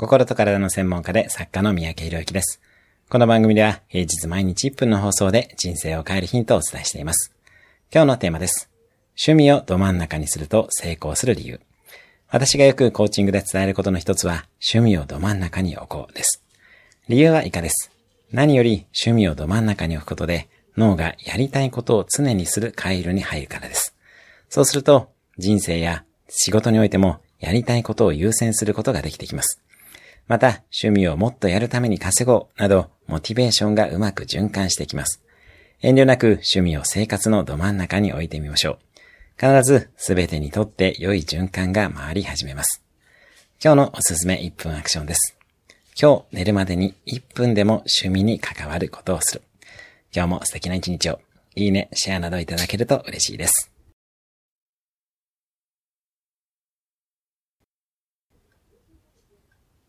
心と体の専門家で作家の三宅宏之です。この番組では平日毎日1分の放送で人生を変えるヒントをお伝えしています。今日のテーマです。趣味をど真ん中にすると成功する理由。私がよくコーチングで伝えることの一つは、趣味をど真ん中に置こうです。理由は以下です。何より趣味をど真ん中に置くことで、脳がやりたいことを常にする回路に入るからです。そうすると、人生や仕事においてもやりたいことを優先することができてきます。また、趣味をもっとやるために稼ごうなど、モチベーションがうまく循環してきます。遠慮なく趣味を生活のど真ん中に置いてみましょう。必ず全てにとって良い循環が回り始めます。今日のおすすめ1分アクションです。今日寝るまでに1分でも趣味に関わることをする。今日も素敵な一日を。いいね、シェアなどいただけると嬉しいです。